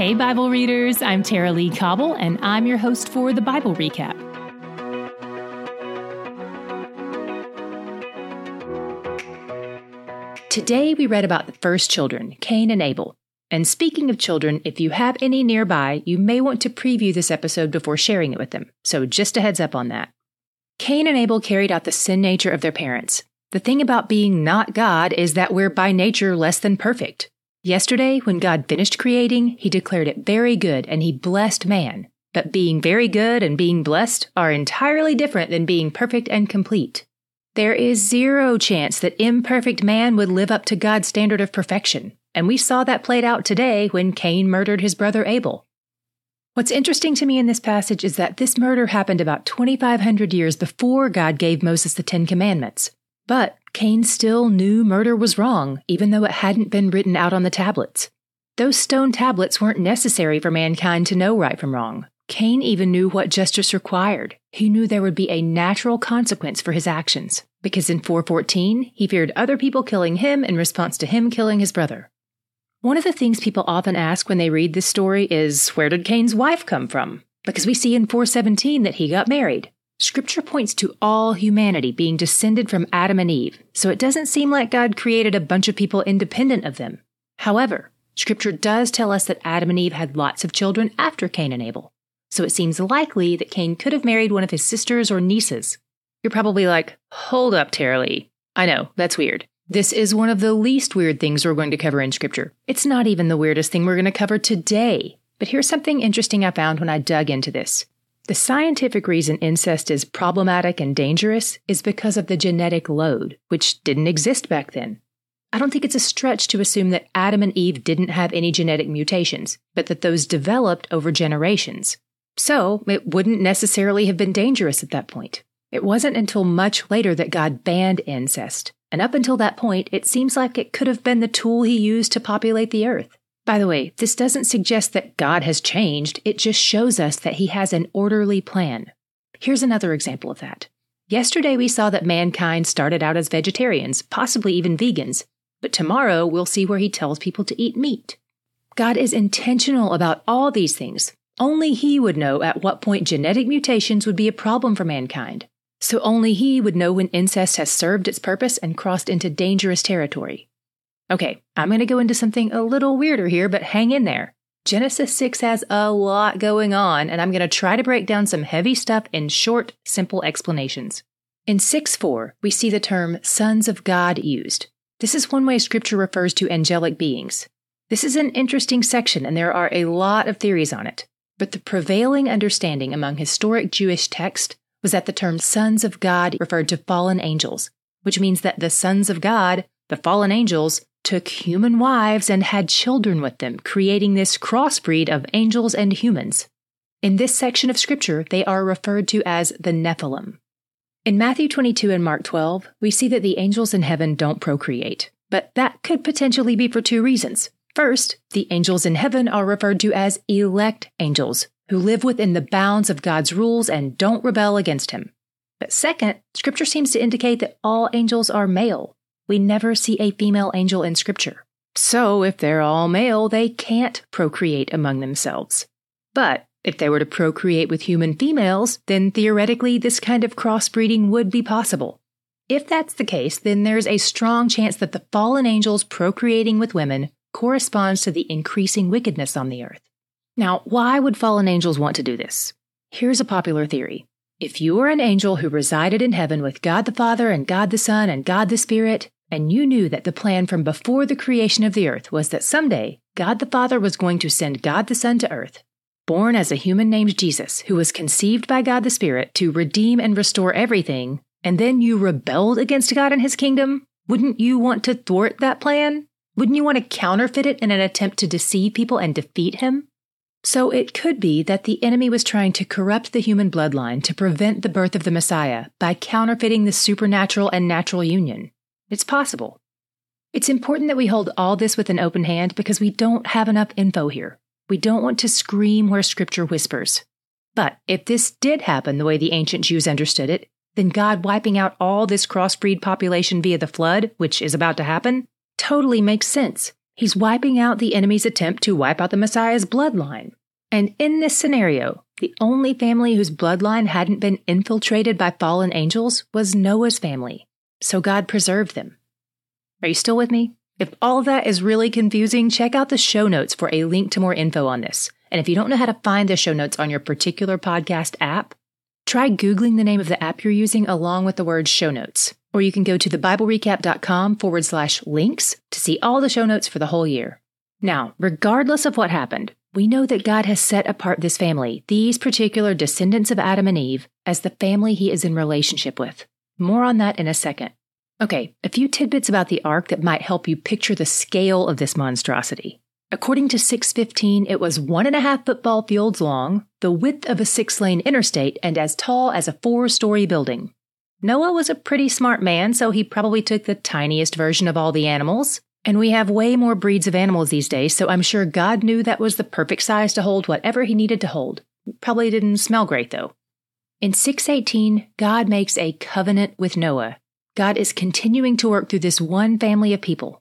Hey, Bible readers, I'm Tara-Leigh Cobble, and I'm your host for the Bible Recap. Today we read about the first children, Cain and Abel. And speaking of children, if you have any nearby, you may want to preview this episode before sharing it with them. So just a heads up on that. Cain and Abel carried out the sin nature of their parents. The thing about being not God is that we're by nature less than perfect. Yesterday, when God finished creating, he declared it very good and he blessed man. But being very good and being blessed are entirely different than being perfect and complete. There is zero chance that imperfect man would live up to God's standard of perfection, and we saw that played out today when Cain murdered his brother Abel. What's interesting to me in this passage is that this murder happened about 2,500 years before God gave Moses the Ten Commandments. But Cain still knew murder was wrong, even though it hadn't been written out on the tablets. Those stone tablets weren't necessary for mankind to know right from wrong. Cain even knew what justice required. He knew there would be a natural consequence for his actions, because in 414, he feared other people killing him in response to him killing his brother. One of the things people often ask when they read this story is where did Cain's wife come from? Because we see in 417 that he got married. Scripture points to all humanity being descended from Adam and Eve, so it doesn't seem like God created a bunch of people independent of them. However, Scripture does tell us that Adam and Eve had lots of children after Cain and Abel, so it seems likely that Cain could have married one of his sisters or nieces. You're probably like, hold up, Tara-Leigh. I know, that's weird. This is one of the least weird things we're going to cover in Scripture. It's not even the weirdest thing we're going to cover today. But here's something interesting I found when I dug into this. The scientific reason incest is problematic and dangerous is because of the genetic load, which didn't exist back then. I don't think it's a stretch to assume that Adam and Eve didn't have any genetic mutations, but that those developed over generations. So, it wouldn't necessarily have been dangerous at that point. It wasn't until much later that God banned incest, and up until that point, it seems like it could have been the tool he used to populate the earth. By the way, this doesn't suggest that God has changed, it just shows us that he has an orderly plan. Here's another example of that. Yesterday we saw that mankind started out as vegetarians, possibly even vegans, but tomorrow we'll see where he tells people to eat meat. God is intentional about all these things. Only he would know at what point genetic mutations would be a problem for mankind. So only he would know when incest has served its purpose and crossed into dangerous territory. Okay, I'm going to go into something a little weirder here, but hang in there. Genesis 6 has a lot going on, and I'm going to try to break down some heavy stuff in short, simple explanations. In 6 4, we see the term sons of God used. This is one way scripture refers to angelic beings. This is an interesting section, and there are a lot of theories on it. But the prevailing understanding among historic Jewish texts was that the term sons of God referred to fallen angels, which means that the sons of God, the fallen angels, took human wives and had children with them, creating this crossbreed of angels and humans. In this section of scripture, they are referred to as the Nephilim. In Matthew 22 and Mark 12, we see that the angels in heaven don't procreate, but that could potentially be for two reasons. First, the angels in heaven are referred to as elect angels, who live within the bounds of God's rules and don't rebel against him. But second, scripture seems to indicate that all angels are male, we never see a female angel in Scripture. So, if they're all male, they can't procreate among themselves. But if they were to procreate with human females, then theoretically this kind of crossbreeding would be possible. If that's the case, then there's a strong chance that the fallen angels procreating with women corresponds to the increasing wickedness on the earth. Now, why would fallen angels want to do this? Here's a popular theory. If you were an angel who resided in heaven with God the Father and God the Son and God the Spirit, and you knew that the plan from before the creation of the earth was that someday God the Father was going to send God the Son to earth, born as a human named Jesus, who was conceived by God the Spirit to redeem and restore everything, and then you rebelled against God and his kingdom, wouldn't you want to thwart that plan? Wouldn't you want to counterfeit it in an attempt to deceive people and defeat him? So it could be that the enemy was trying to corrupt the human bloodline to prevent the birth of the Messiah by counterfeiting the supernatural and natural union. It's possible. It's important that we hold all this with an open hand because we don't have enough info here. We don't want to scream where scripture whispers. But if this did happen the way the ancient Jews understood it, then God wiping out all this crossbreed population via the flood, which is about to happen, totally makes sense. He's wiping out the enemy's attempt to wipe out the Messiah's bloodline. And in this scenario, the only family whose bloodline hadn't been infiltrated by fallen angels was Noah's family. So God preserved them. Are you still with me? If all that is really confusing, check out the show notes for a link to more info on this. And if you don't know how to find the show notes on your particular podcast app, try Googling the name of the app you're using along with the word show notes. Or you can go to thebiblerecap.com forward slash links to see all the show notes for the whole year. Now, regardless of what happened, we know that God has set apart this family, these particular descendants of Adam and Eve, as the family he is in relationship with. More on that in a second. Okay, a few tidbits about the ark that might help you picture the scale of this monstrosity. According to 615, it was one and a half football fields long, the width of a six lane interstate, and as tall as a four story building. Noah was a pretty smart man, so he probably took the tiniest version of all the animals. And we have way more breeds of animals these days, so I'm sure God knew that was the perfect size to hold whatever he needed to hold. Probably didn't smell great though. In 618, God makes a covenant with Noah God is continuing to work through this one family of people.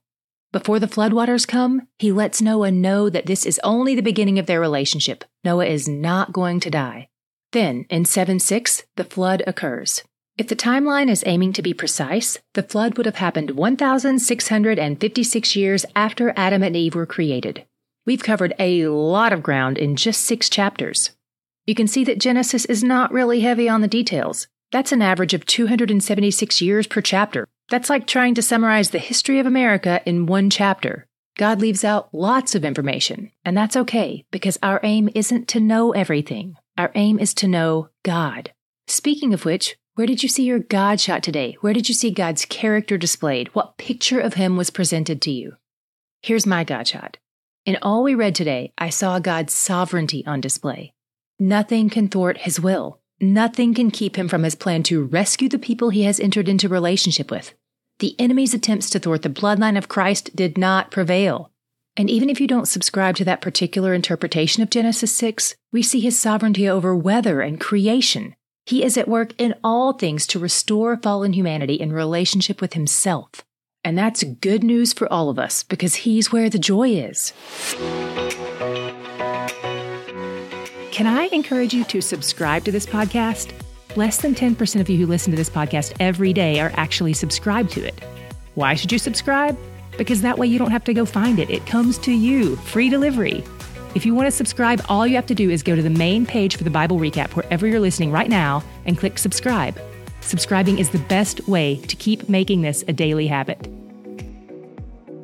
Before the floodwaters come, he lets Noah know that this is only the beginning of their relationship. Noah is not going to die. Then, in 7 6, the flood occurs. If the timeline is aiming to be precise, the flood would have happened 1,656 years after Adam and Eve were created. We've covered a lot of ground in just six chapters. You can see that Genesis is not really heavy on the details. That's an average of 276 years per chapter. That's like trying to summarize the history of America in one chapter. God leaves out lots of information, and that's okay because our aim isn't to know everything. Our aim is to know God. Speaking of which, where did you see your God shot today? Where did you see God's character displayed? What picture of Him was presented to you? Here's my God shot. In all we read today, I saw God's sovereignty on display. Nothing can thwart His will. Nothing can keep him from his plan to rescue the people he has entered into relationship with. The enemy's attempts to thwart the bloodline of Christ did not prevail. And even if you don't subscribe to that particular interpretation of Genesis 6, we see his sovereignty over weather and creation. He is at work in all things to restore fallen humanity in relationship with himself. And that's good news for all of us because he's where the joy is. Can I encourage you to subscribe to this podcast? Less than 10% of you who listen to this podcast every day are actually subscribed to it. Why should you subscribe? Because that way you don't have to go find it. It comes to you, free delivery. If you want to subscribe, all you have to do is go to the main page for the Bible recap wherever you're listening right now and click subscribe. Subscribing is the best way to keep making this a daily habit.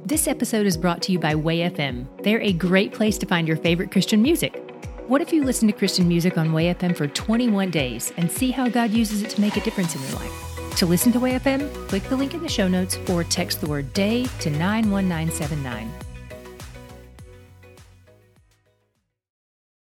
This episode is brought to you by Way FM. They're a great place to find your favorite Christian music. What if you listen to Christian music on WayFM for 21 days and see how God uses it to make a difference in your life? To listen to WayFM, click the link in the show notes or text the word day to 91979.